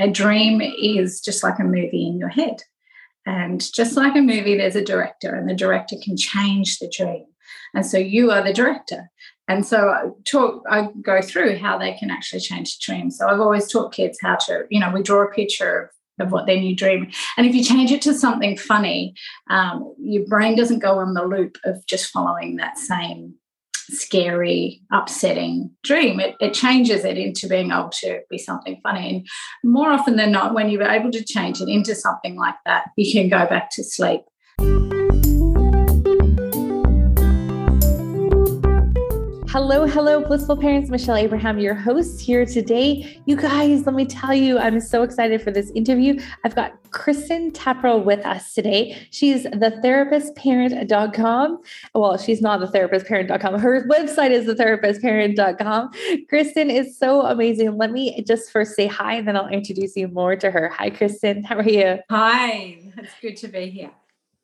a dream is just like a movie in your head. And just like a movie, there's a director, and the director can change the dream. And so you are the director. And so I talk, I go through how they can actually change the dream. So I've always taught kids how to, you know, we draw a picture of, of what their new dream. And if you change it to something funny, um, your brain doesn't go on the loop of just following that same scary, upsetting dream. It, it changes it into being able to be something funny. And more often than not, when you're able to change it into something like that, you can go back to sleep. Hello, hello, blissful parents. Michelle Abraham, your host here today. You guys, let me tell you, I'm so excited for this interview. I've got Krysten Taprell with us today. She's the therapistparent.com. Well, she's not the therapistparent.com. Her website is the therapistparent.com. Krysten is so amazing. Let me just first say hi, and then I'll introduce you more to her. Hi, Krysten. How are you? Hi, it's good to be here.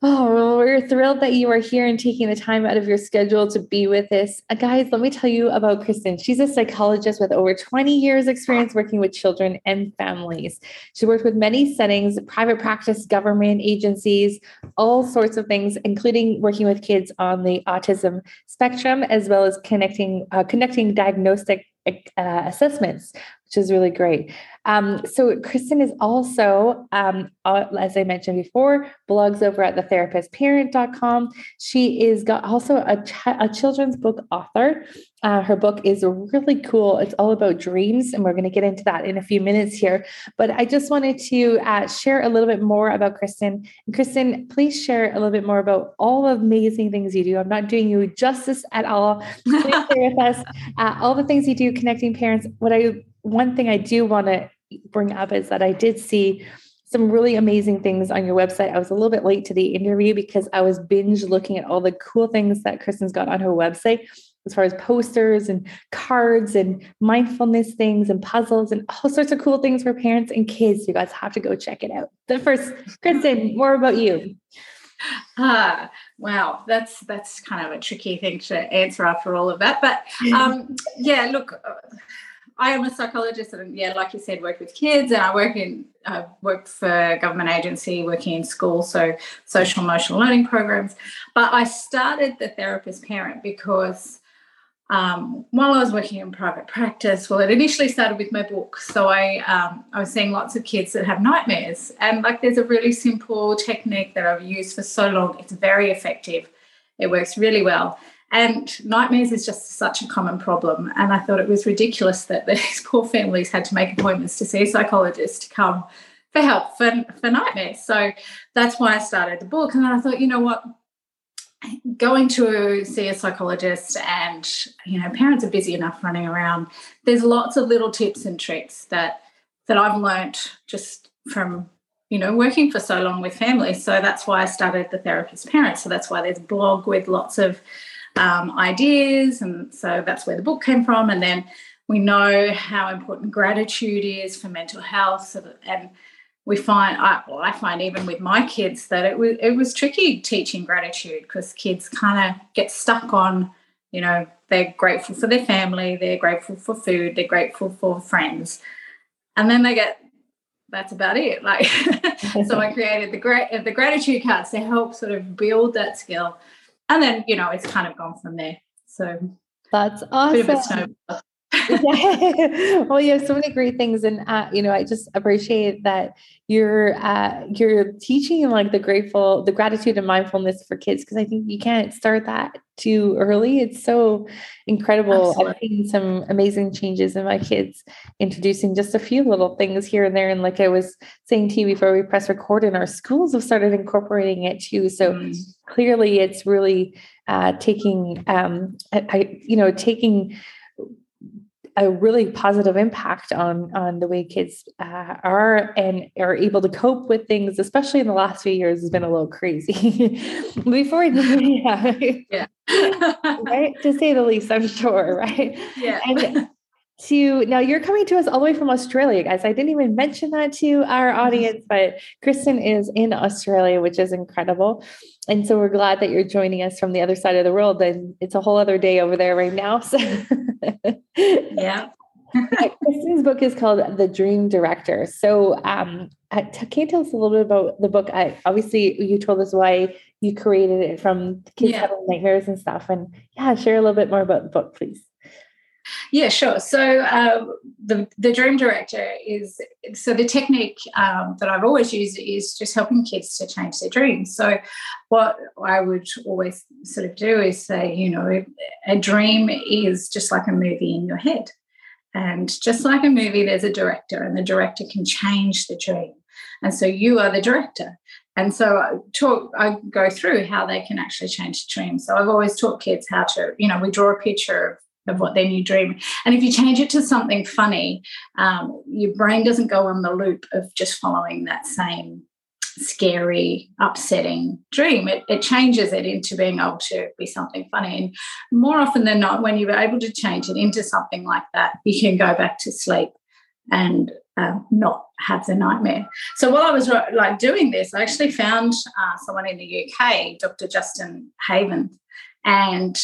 Oh, well, we're thrilled that you are here and taking the time out of your schedule to be with us. Uh, guys, let me tell you about Krysten. She's a psychologist with over 20 years experience working with children and families. She worked with many settings, private practice, government agencies, all sorts of things, including working with kids on the autism spectrum, as well as connecting, uh, conducting diagnostic uh, assessments, which is really great. Um, so Krysten is also, um, as I mentioned before, blogs over at thetherapistparent.com. She is got also a, ch- a children's book author. Uh, her book is really cool. It's all about dreams, and we're going to get into that in a few minutes here. But I just wanted to uh, share a little bit more about Krysten. And Krysten, please share a little bit more about all the amazing things you do. I'm not doing you justice at all. Please share with us uh, all the things you do connecting parents. What I one thing I do want to bring up is that I did see some really amazing things on your website. I was a little bit late to the interview because I was binge looking at all the cool things that Krysten's got on her website as far as posters and cards and mindfulness things and puzzles and all sorts of cool things for parents and kids. You guys have to go check it out. But first, Krysten, more about you. Ah, wow, that's that's kind of a tricky thing to answer after all of that. But um, yeah, look, I am a psychologist, and yeah, like you said, work with kids, and I work in I work for government agency, working in school, so social emotional learning programs. But I started the therapist parent because um, while I was working in private practice, well, it initially started with my book. So I um, I was seeing lots of kids that have nightmares, and like there's a really simple technique that I've used for so long. It's very effective. It works really well and nightmares is just such a common problem. And I thought it was ridiculous that these poor families had to make appointments to see a psychologist to come for help for, for nightmares. So that's why I started the book. And then I thought, you know what? Going to see a psychologist and, you know, parents are busy enough running around. There's lots of little tips and tricks that that I've learnt just from you know working for so long with families so that's why i started the therapist parent so that's why there's a blog with lots of um, ideas. And so that's where the book came from. And then we know how important gratitude is for mental health. And we find, I, well, I find even with my kids that it was, it was tricky teaching gratitude because kids kind of get stuck on, you know, they're grateful for their family, they're grateful for food, they're grateful for friends. And then they get that's about it. Like, so I created the great the gratitude cards to help sort of build that skill and then you know it's kind of gone from there. So that's awesome. Yeah. well, you have so many great things, and uh, you know, I just appreciate that you're uh, you're teaching like the grateful, the gratitude and mindfulness for kids because I think you can't start that too early. It's so incredible. Absolutely. I've seen some amazing changes in my kids, introducing just a few little things here and there. And like I was saying to you before we press record, in our schools have started incorporating it too. So mm. clearly, it's really uh, taking, um, I, you know, taking a really positive impact on on the way kids uh, are and are able to cope with things, especially in the last few years, has been a little crazy. Before, yeah, yeah, right, to say the least, I'm sure, right? Yeah. And to now, you're coming to us all the way from Australia, guys. I didn't even mention that to our mm-hmm. audience, but Krysten is in Australia, which is incredible. And so we're glad that you're joining us from the other side of the world. And it's a whole other day over there right now. So yeah. Krysten's book is called The Dream Director. So, um, can you tell us a little bit about the book? I, obviously, you told us why you created it from kids yeah. having nightmares and stuff. And yeah, share a little bit more about the book, please. Yeah, sure. So uh, the the dream director is so the technique um, that I've always used is just helping kids to change their dreams. So what I would always sort of do is say, you know, a dream is just like a movie in your head, and just like a movie, there's a director, and the director can change the dream, and so you are the director. And so I talk, I go through how they can actually change the dream. So I've always taught kids how to, you know, we draw a picture of of what their new dream. And if you change it to something funny, um, your brain doesn't go on the loop of just following that same scary, upsetting dream. It, it changes it into being able to be something funny. And more often than not, when you're able to change it into something like that, you can go back to sleep and uh, not have the nightmare. So while I was like doing this, I actually found uh, someone in the UK, Dr. Justin Haven, and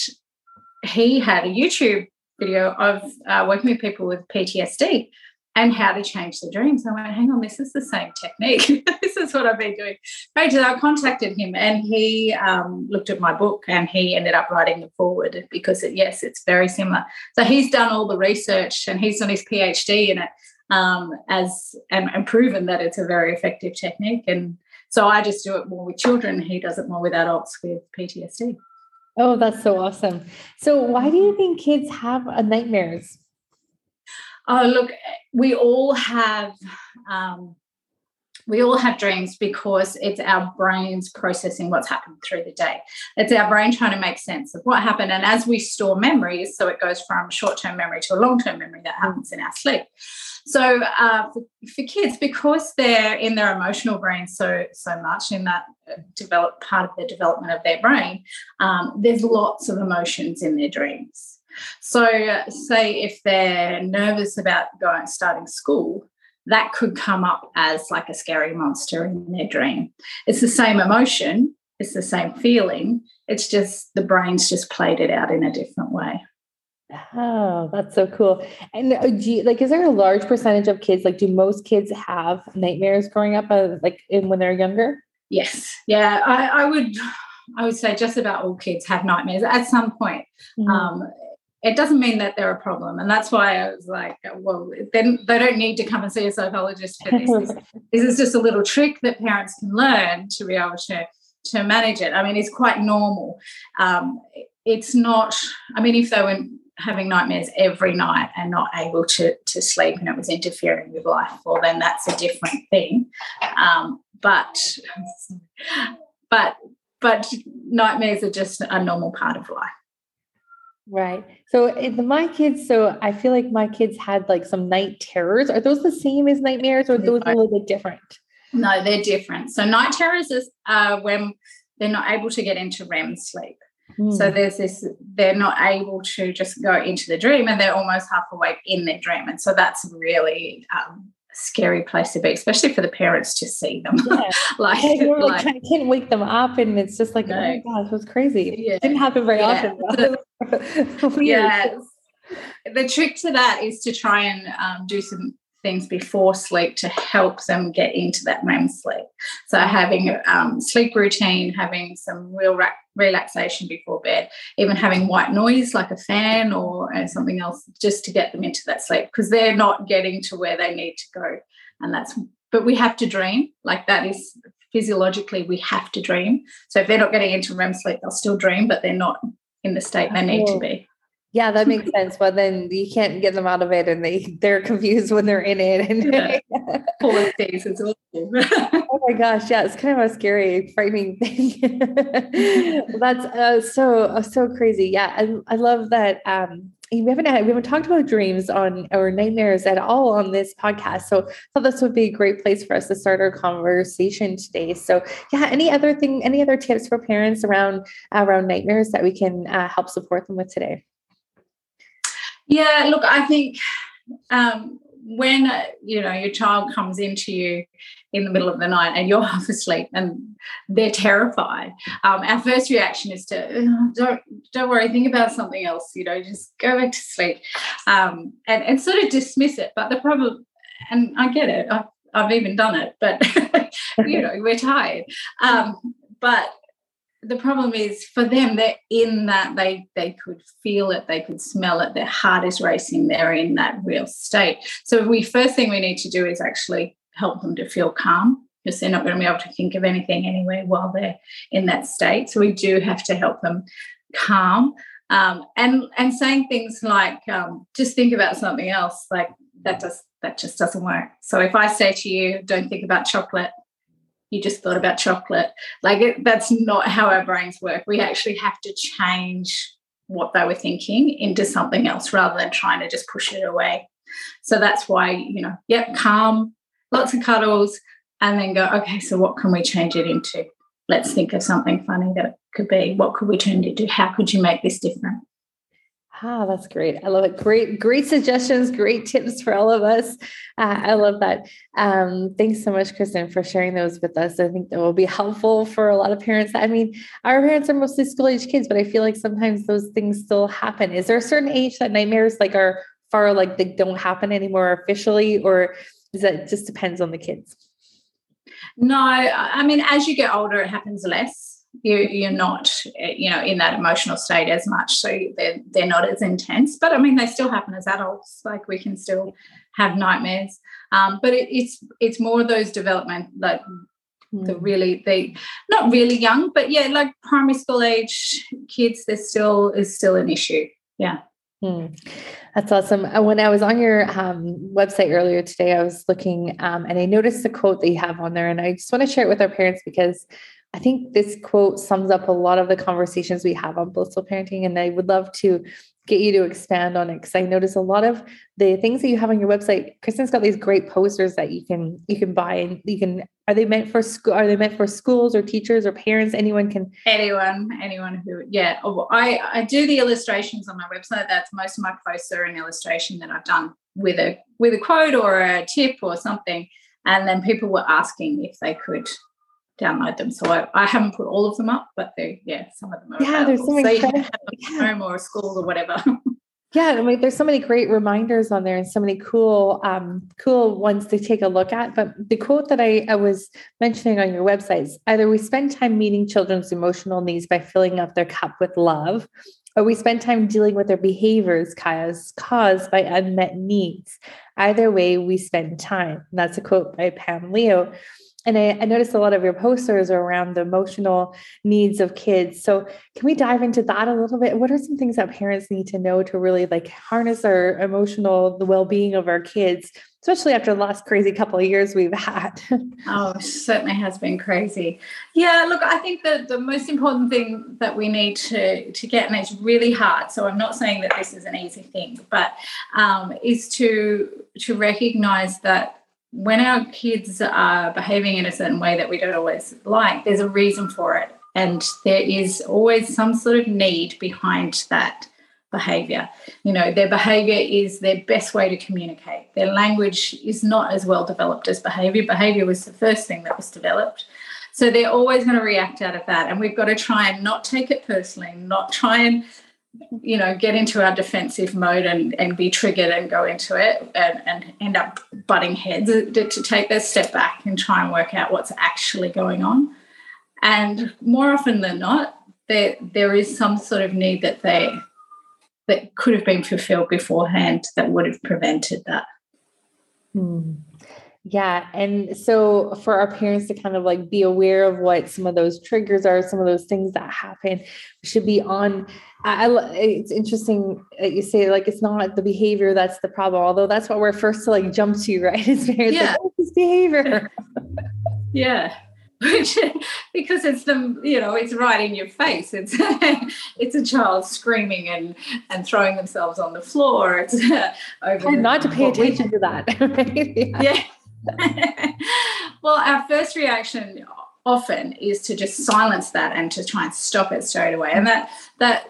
he had a YouTube video of uh, working with people with PTSD and how to change their dreams. I went, hang on, this is the same technique. this is what I've been doing. Right, I contacted him and he um, looked at my book and he ended up writing the foreword because, it, yes, it's very similar. So he's done all the research and he's done his PhD in it um, as and, and proven that it's a very effective technique. And so I just do it more with children. He does it more with adults with PTSD. Oh, that's so awesome. So, why do you mm-hmm. think kids have uh, nightmares? Oh, look, eh, we all have um, we all have dreams because it's our brains processing what's happened through the day. It's our brain trying to make sense of what happened. And as we store memories, so it goes from short term memory to a long term memory that happens in our sleep. So uh, for, for, kids, because they're in their emotional brain so so much in that uh, developed part of the development of their brain, um, there's lots of emotions in their dreams. So, uh, say if they're nervous about going starting school, that could come up as like a scary monster in their dream. It's the same emotion, it's the same feeling. It's just the brain's just played it out in a different way. Oh, that's so cool. And uh, you, like, is there a large percentage of kids? Like, do most kids have nightmares growing up, uh, like in, when they're younger? Yes. Yeah, I, I, would. I would say just about all kids have nightmares at some point. Mm-hmm. Um, it doesn't mean that they're a problem. And that's why I was like, well, then they don't need to come and see a psychologist for this. this, this is just a little trick that parents can learn to be able to, to manage it. I mean, it's quite normal. Um, it's not, I mean, if they were having nightmares every night and not able to, to sleep and it was interfering with life, well, then that's a different thing. Um, but, but, but nightmares are just a normal part of life. Right. So my kids, so I feel like my kids had like some night terrors. Are those the same as nightmares or those a little bit different? No, they're different. So night terrors is uh, when they're not able to get into REM sleep. Mm. So there's this, they're not able to just go into the dream and they're almost half awake in their dream. And so that's really um, scary place to be, especially for the parents to see them. Yeah. like, like, I can't wake them up, and it's just like, no. oh my gosh, it was crazy. Yeah. It didn't happen very yeah. often. yeah. The trick to that is to try and um, do some things before sleep to help them get into that REM sleep. So having a um, sleep routine, having some real relaxation before bed, even having white noise like a fan or uh, something else just to get them into that sleep because they're not getting to where they need to go. And that's, but we have to dream. Like that is physiologically, we have to dream. So if they're not getting into REM sleep, they'll still dream, but they're not in the state they need to be. Yeah, that makes sense. But then you can't get them out of it, and they they're confused when they're in it. And yeah. days is awful. oh my gosh, yeah, it's kind of a scary, frightening thing. That's uh, so uh, so crazy. Yeah, I, I love that. Um, we haven't had, we haven't talked about dreams on or nightmares at all on this podcast. So I thought this would be a great place for us to start our conversation today. So yeah, any other thing, any other tips for parents around around nightmares that we can uh, help support them with today? Yeah, look, I think um, when uh, you know your child comes into you in the middle of the night and you're half asleep and they're terrified um, our first reaction is to don't don't worry think about something else you know just go back to sleep. Um, and, and sort of dismiss it but the problem and i get it i've, I've even done it but you know we're tired. Um, but the problem is for them they're in that they they could feel it they could smell it their heart is racing they're in that real state. So we first thing we need to do is actually help them to feel calm because they're not going to be able to think of anything anyway while they're in that state. So we do have to help them calm um, and and saying things like um, just think about something else like that does that just doesn't work. So if i say to you don't think about chocolate you just thought about chocolate. Like it, that's not how our brains work. We actually have to change what they were thinking into something else rather than trying to just push it away. So that's why, you know, yep, calm, lots of cuddles, and then go, okay, so what can we change it into? Let's think of something funny that it could be. What could we turn it into? How could you make this different? Ah, that's great. I love it. Great, great suggestions, great tips for all of us. Uh, I love that. Um, thanks so much, Krysten, for sharing those with us. I think that will be helpful for a lot of parents. I mean, our parents are mostly school age kids, but I feel like sometimes those things still happen. Is there a certain age that nightmares like are far like they don't happen anymore officially, or is that just depends on the kids? No, I mean, as you get older, it happens less you, you're not you know in that emotional state as much so they're, they're not as intense but i mean they still happen as adults like we can still have nightmares um, but it, it's it's more of those development like mm. the really the not really young but yeah like primary school age kids there still is still an issue yeah Hmm. That's awesome. Uh, when I was on your um, website earlier today, I was looking um, and I noticed the quote that you have on there. And I just want to share it with our parents because I think this quote sums up a lot of the conversations we have on blissful parenting. And I would love to get you to expand on it because I notice a lot of the things that you have on your website. Krysten's got these great posters that you can you can buy and you can are they meant for school are they meant for schools or teachers or parents? Anyone can anyone, anyone who yeah. Oh, I, I do the illustrations on my website. That's most of my posts are an illustration that I've done with a with a quote or a tip or something. And then people were asking if they could download them. So I, I haven't put all of them up, but they yeah, some of them are. Yeah, there's so many so yeah. home or school or whatever. yeah, I mean, there's so many great reminders on there and so many cool, um, cool ones to take a look at. But the quote that I, I was mentioning on your website is either we spend time meeting children's emotional needs by filling up their cup with love, or we spend time dealing with their behaviors caused, caused by unmet needs. Either way, we spend time. And that's a quote by Pam Leo and I, I, noticed a lot of your posters are around the emotional needs of kids. So can we dive into that a little bit? What are some things that parents need to know to really like harness our emotional, the well-being of our kids, especially after the last crazy couple of years we've had? oh, certainly has been crazy. Yeah, look, I think that the most important thing that we need to, to get, and it's really hard, so I'm not saying that this is an easy thing, but um, is to to recognize that when our kids are behaving in a certain way that we don't always like, there's a reason for it. And there is always some sort of need behind that behavior. You know, their behavior is their best way to communicate. Their language is not as well developed as behavior. Behavior was the first thing that was developed. So they're always going to react out of that. And we've got to try and not take it personally, not try and you know get into our defensive mode and and be triggered and go into it and, and end up butting heads to, take that step back and try and work out what's actually going on and more often than not there there is some sort of need that they that could have been fulfilled beforehand that would have prevented that hmm. Yeah. And so for our parents to kind of like be aware of what some of those triggers are, some of those things that happen, should be on. I, it's interesting that you say like it's not the behavior that's the problem, although that's what we're first to like jump to, right? It's parents yeah. like, oh, this behavior. yeah. Which, because it's the you know it's right in your face it's it's a child screaming and and throwing themselves on the floor it's over not to pay attention to that right? yeah. yeah well, our first reaction often is to just silence that and to try and stop it straight away. And that that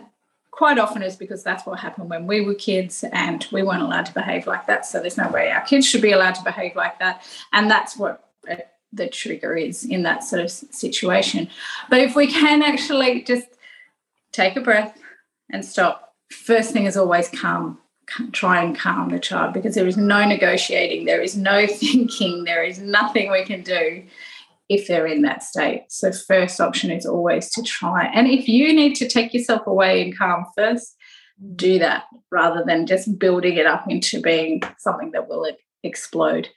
quite often is because that's what happened when we were kids and we weren't allowed to behave like that. So there's no way our kids should be allowed to behave like that. And that's what uh, the trigger is in that sort of situation. But if we can actually just take a breath and stop, first thing is always calm. Try and calm the child because there is no negotiating, there is no thinking, there is nothing we can do if they're in that state. So, first option is always to try. And if you need to take yourself away and calm first, do that rather than just building it up into being something that will explode.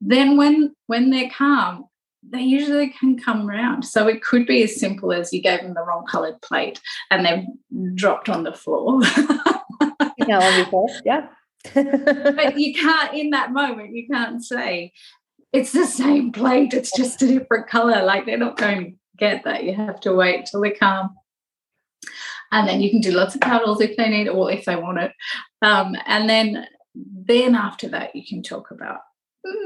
Then, when when they're calm, they usually can come around. So it could be as simple as you gave them the wrong coloured plate and they dropped on the floor. yeah, yeah. but you can't in that moment you can't say it's the same plate, it's just a different color. Like they're not going to get that. You have to wait till they come. And then you can do lots of cuddles if they need or if they want it. Um, and then then after that you can talk about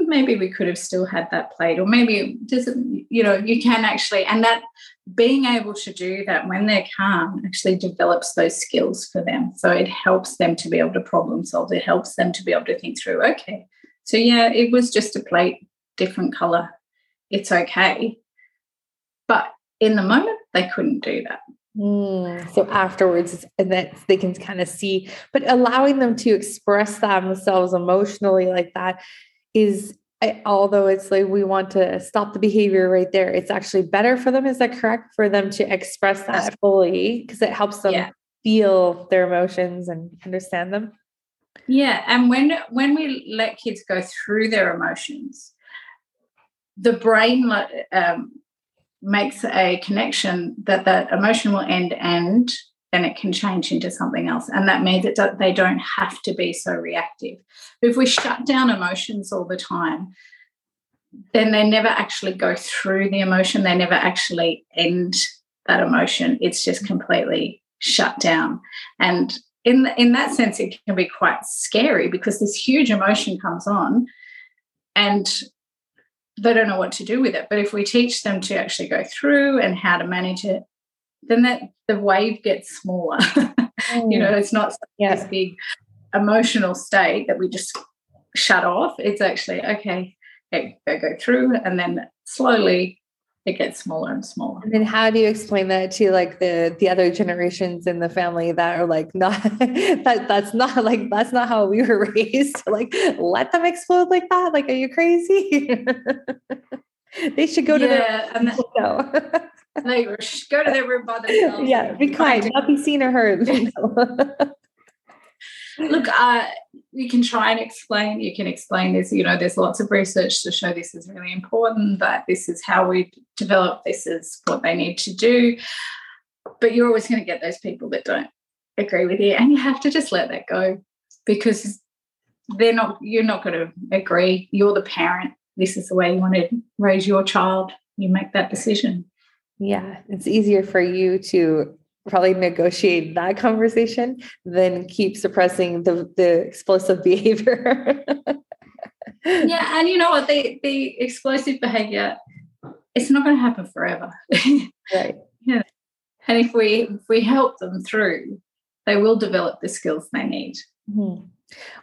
maybe we could have still had that plate or maybe doesn't you know you can actually and that being able to do that when they're calm actually develops those skills for them so it helps them to be able to problem solve it helps them to be able to think through okay so yeah it was just a plate different color, it's okay. But in the moment, they couldn't do that. Mm, so afterwards, and that they can kind of see, but allowing them to express themselves emotionally like that is, although it's like we want to stop the behavior right there, it's actually better for them. Is that correct? For them to express that fully because it helps them yeah. feel their emotions and understand them. Yeah, and when when we let kids go through their emotions, the brain um, makes a connection that that emotion will end and then it can change into something else. And that means that they don't have to be so reactive. But If we shut down emotions all the time, then they never actually go through the emotion. They never actually end that emotion. It's just completely shut down. And in, in that sense, it can be quite scary because this huge emotion comes on and they don't know what to do with it. But if we teach them to actually go through and how to manage it, then that the wave gets smaller. Mm. you know, it's not yeah. this big emotional state that we just shut off. It's actually okay, go go through and then slowly it gets smaller and smaller. And then how do you explain that to like the the other generations in the family that are like not that that's not like that's not how we were raised. Like let them explode like that. Like are you crazy? they should go to yeah, their no. they go to their room by themselves. Yeah, be kind, not be seen or heard. Look, uh, you can try and explain, you can explain this, you know, there's lots of research to show this is really important, that this is how we develop, this is what they need to do. But you're always going to get those people that don't agree with you. And you have to just let that go because they're not, you're not going to agree. You're the parent. This is the way you want to raise your child. You make that decision. Yeah, it's easier for you to probably negotiate that conversation than keep suppressing the the explosive behavior. yeah, and you know what? The the explosive behavior, it's not going to happen forever. right. Yeah. And if we if we help them through, they will develop the skills they need. Mm-hmm.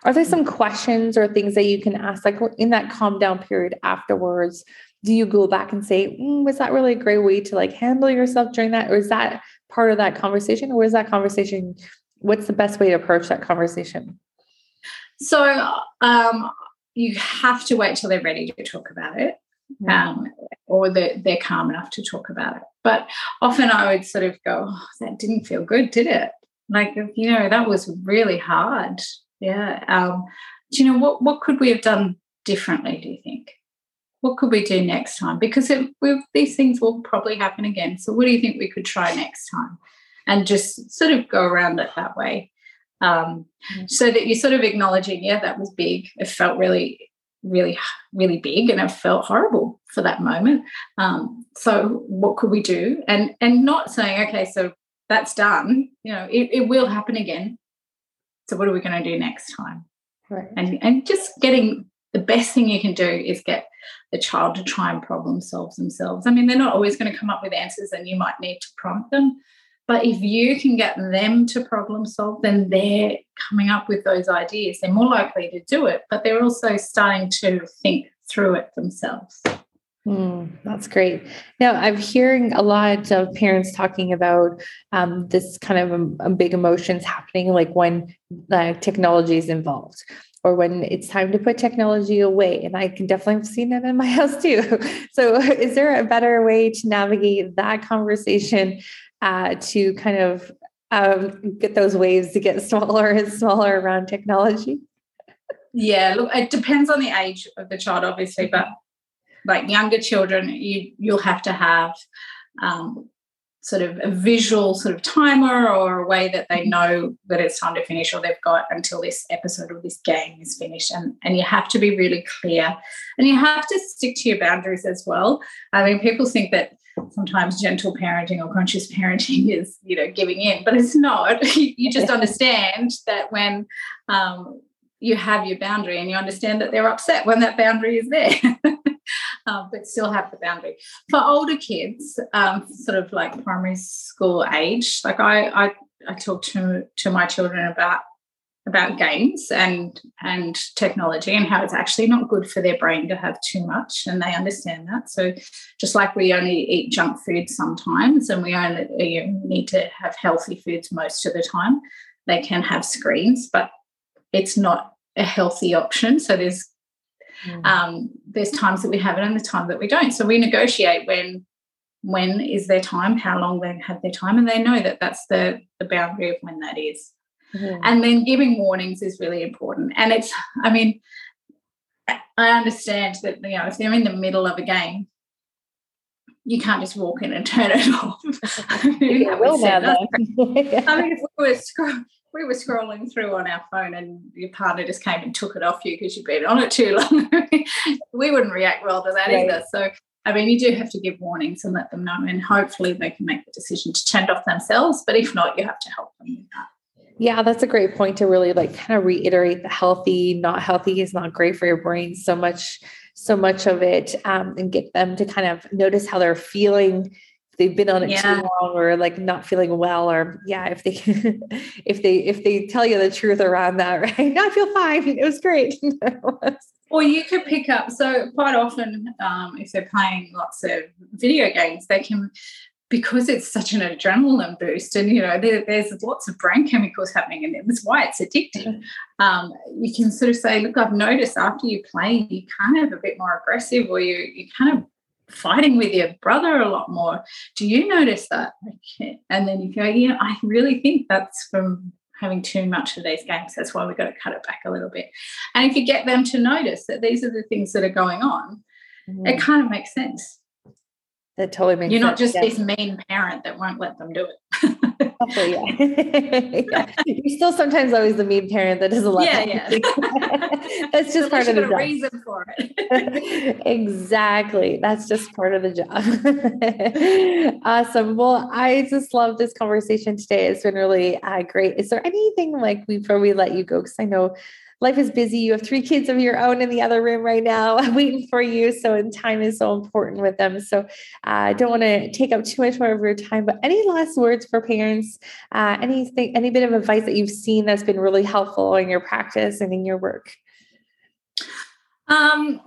Are there some questions or things that you can ask, like in that calm down period afterwards? Do you go back and say, mm, "Was that really a great way to like handle yourself during that?" Or is that part of that conversation or is that conversation what's the best way to approach that conversation so um, you have to wait till they're ready to talk about it um, or they're, they're calm enough to talk about it but often i would sort of go oh, that didn't feel good did it like you know that was really hard yeah um, do you know what what could we have done differently do you think what could we do next time? Because it, these things will probably happen again. So, what do you think we could try next time? And just sort of go around it that way. Um, mm-hmm. So that you're sort of acknowledging, yeah, that was big. It felt really, really, really big, and it felt horrible for that moment. Um, so, what could we do? And and not saying, okay, so that's done. You know, it, it will happen again. So, what are we going to do next time? Right. And and just getting the best thing you can do is get the child to try and problem solve themselves. I mean, they're not always going to come up with answers and you might need to prompt them, But if you can get them to problem solve, then they're coming up with those ideas. They're more likely to do it, but they're also starting to think through it themselves. Mm, that's great. Now, I'm hearing a lot of parents talking about um, this kind of um, big emotions happening, like when the technology is involved or when it's time to put technology away. And I can definitely have seen that in my house too. So, is there a better way to navigate that conversation uh, to kind of um, get those waves to get smaller and smaller around technology? Yeah, look, it depends on the age of the child, obviously, but like younger children, you you'll have to have um, sort of a visual sort of timer or a way that they know that it's time to finish or they've got until this episode or this game is finished. And and you have to be really clear. And you have to stick to your boundaries as well. I mean people think that sometimes gentle parenting or conscious parenting is you know giving in but it's not. You just understand that when um, you have your boundary and you understand that they're upset when that boundary is there um, but still have the boundary. For older kids um, sort of like primary school age like i i, I talk to to my children about about games and and technology and how it's actually not good for their brain to have too much and they understand that. So just like we only eat junk food sometimes and we only need to have healthy foods most of the time they can have screens but it's not a healthy option. So there's mm. um, there's times that we have it and the time that we don't so we negotiate when when is their time how long they have their time and they know that that's the the boundary of when that is Mm-hmm. And then giving warnings is really important. And it's, I mean, I understand that, you know, if they're in the middle of a game, you can't just walk in and turn it off. yeah, well, now, I mean, if we were, scroll- we were scrolling through on our phone and your partner just came and took it off you because you've been on it too long, we wouldn't react well to that right. either. So, I mean, you do have to give warnings and let them know, and hopefully they can make the decision to turn it off themselves. But if not, you have to help them with that. Yeah, that's a great point to really like kind of reiterate the healthy, not healthy is not great for your brain so much, so much of it, um, and get them to kind of notice how they're feeling. They've been on it yeah. too long or like not feeling well, or yeah, if they if they if they tell you the truth around that, right? I feel fine. It was great. or you could pick up so quite often um, if they're playing lots of video games they can because it's such an adrenaline boost and you know there, there's lots of brain chemicals happening in and that's why it's addictive um, you can sort of say look i've noticed after you play you kind of a bit more aggressive or you you kind of fighting with your brother a lot more. Do you notice that? And then you go you know i really think that's from having too much of these games. That's why we've got to cut it back a little bit. And if you get them to notice that these are the things that are going on mm-hmm. it kind of makes sense that totally makes You're sense. not just yeah. this mean parent that won't let them do it. yeah. yeah. You're still sometimes always the mean parent that doesn't let yeah, them. Yeah. That's just part of the job. reason for it. exactly. That's just part of the job. awesome. Well, I just love this conversation today. It's been really uh, great. Is there anything like before we let you go? Because I know life is busy. You have three kids of your own in the other room right now waiting for you. So, and time is so important with them. So, uh, I don't want to take up too much more of your time, but any last words for parents? Uh, anything, any bit of advice that you've seen that's been really helpful in your practice and in your work? Um,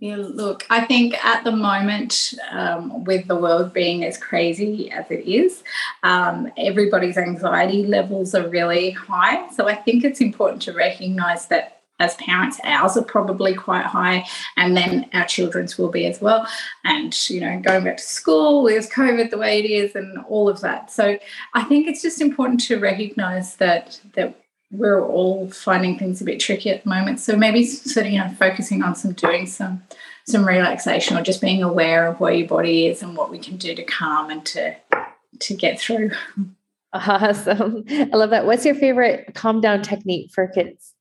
yeah, look, I think at the moment, um, with the world being as crazy as it is, um, everybody's anxiety levels are really high. So I think it's important to recognize that as parents, ours are probably quite high, and then our children's will be as well. And, you know, going back to school with COVID the way it is and all of that. So I think it's just important to recognize that that we're all finding things a bit tricky at the moment. So maybe sort of you know focusing on some doing some some relaxation or just being aware of where your body is and what we can do to calm and to to get through. Awesome. I love that. What's your favorite calm down technique for kids?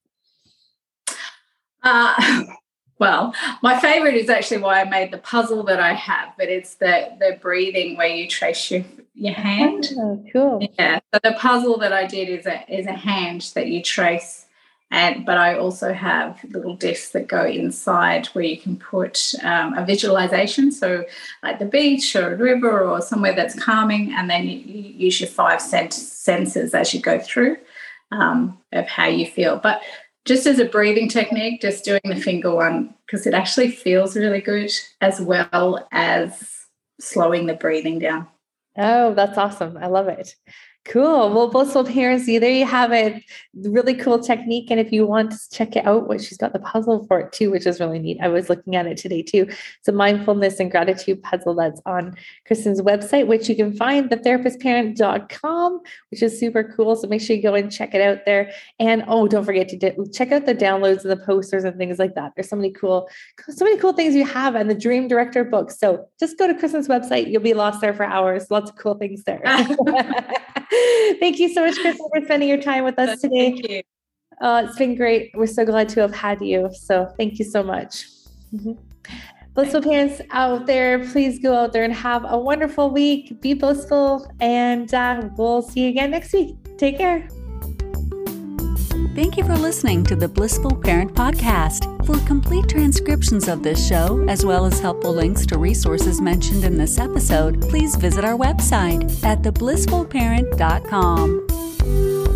Uh, well, my favorite is actually why I made the puzzle that I have, but it's the the breathing where you trace your your hand. Oh, cool. Yeah. So the puzzle that I did is a is a hand that you trace And but I also have little discs that go inside where you can put um, a visualization, so like the beach or a river or somewhere that's calming, and then you, you use your five sense senses as you go through um, of how you feel. But just as a breathing technique, just doing the finger one because it actually feels really good as well as slowing the breathing down. Oh, that's awesome. I love it. Cool. Well, blissful parents, there you have it. Really cool technique. And if you want to check it out, what she's got the puzzle for it too, which is really neat. I was looking at it today too. It's a mindfulness and gratitude puzzle that's on Krysten's website, which you can find thetherapistparent.com, which is super cool. So make sure you go and check it out there. And oh, don't forget to check out the downloads and the posters and things like that. There's so many cool, so many cool things you have and the Dream Director book. So just go to Krysten's website. You'll be lost there for hours. Lots of cool things there. Thank you so much, Crystal, for spending your time with us today. Thank you. Uh, it's been great. We're so glad to have had you. So thank you so much. Mm-hmm. Blissful parents out there, please go out there and have a wonderful week. Be blissful, and uh, we'll see you again next week. Take care. Thank you for listening to the Blissful Parent Podcast. For complete transcriptions of this show, as well as helpful links to resources mentioned in this episode, please visit our website at theblissfulparent.com.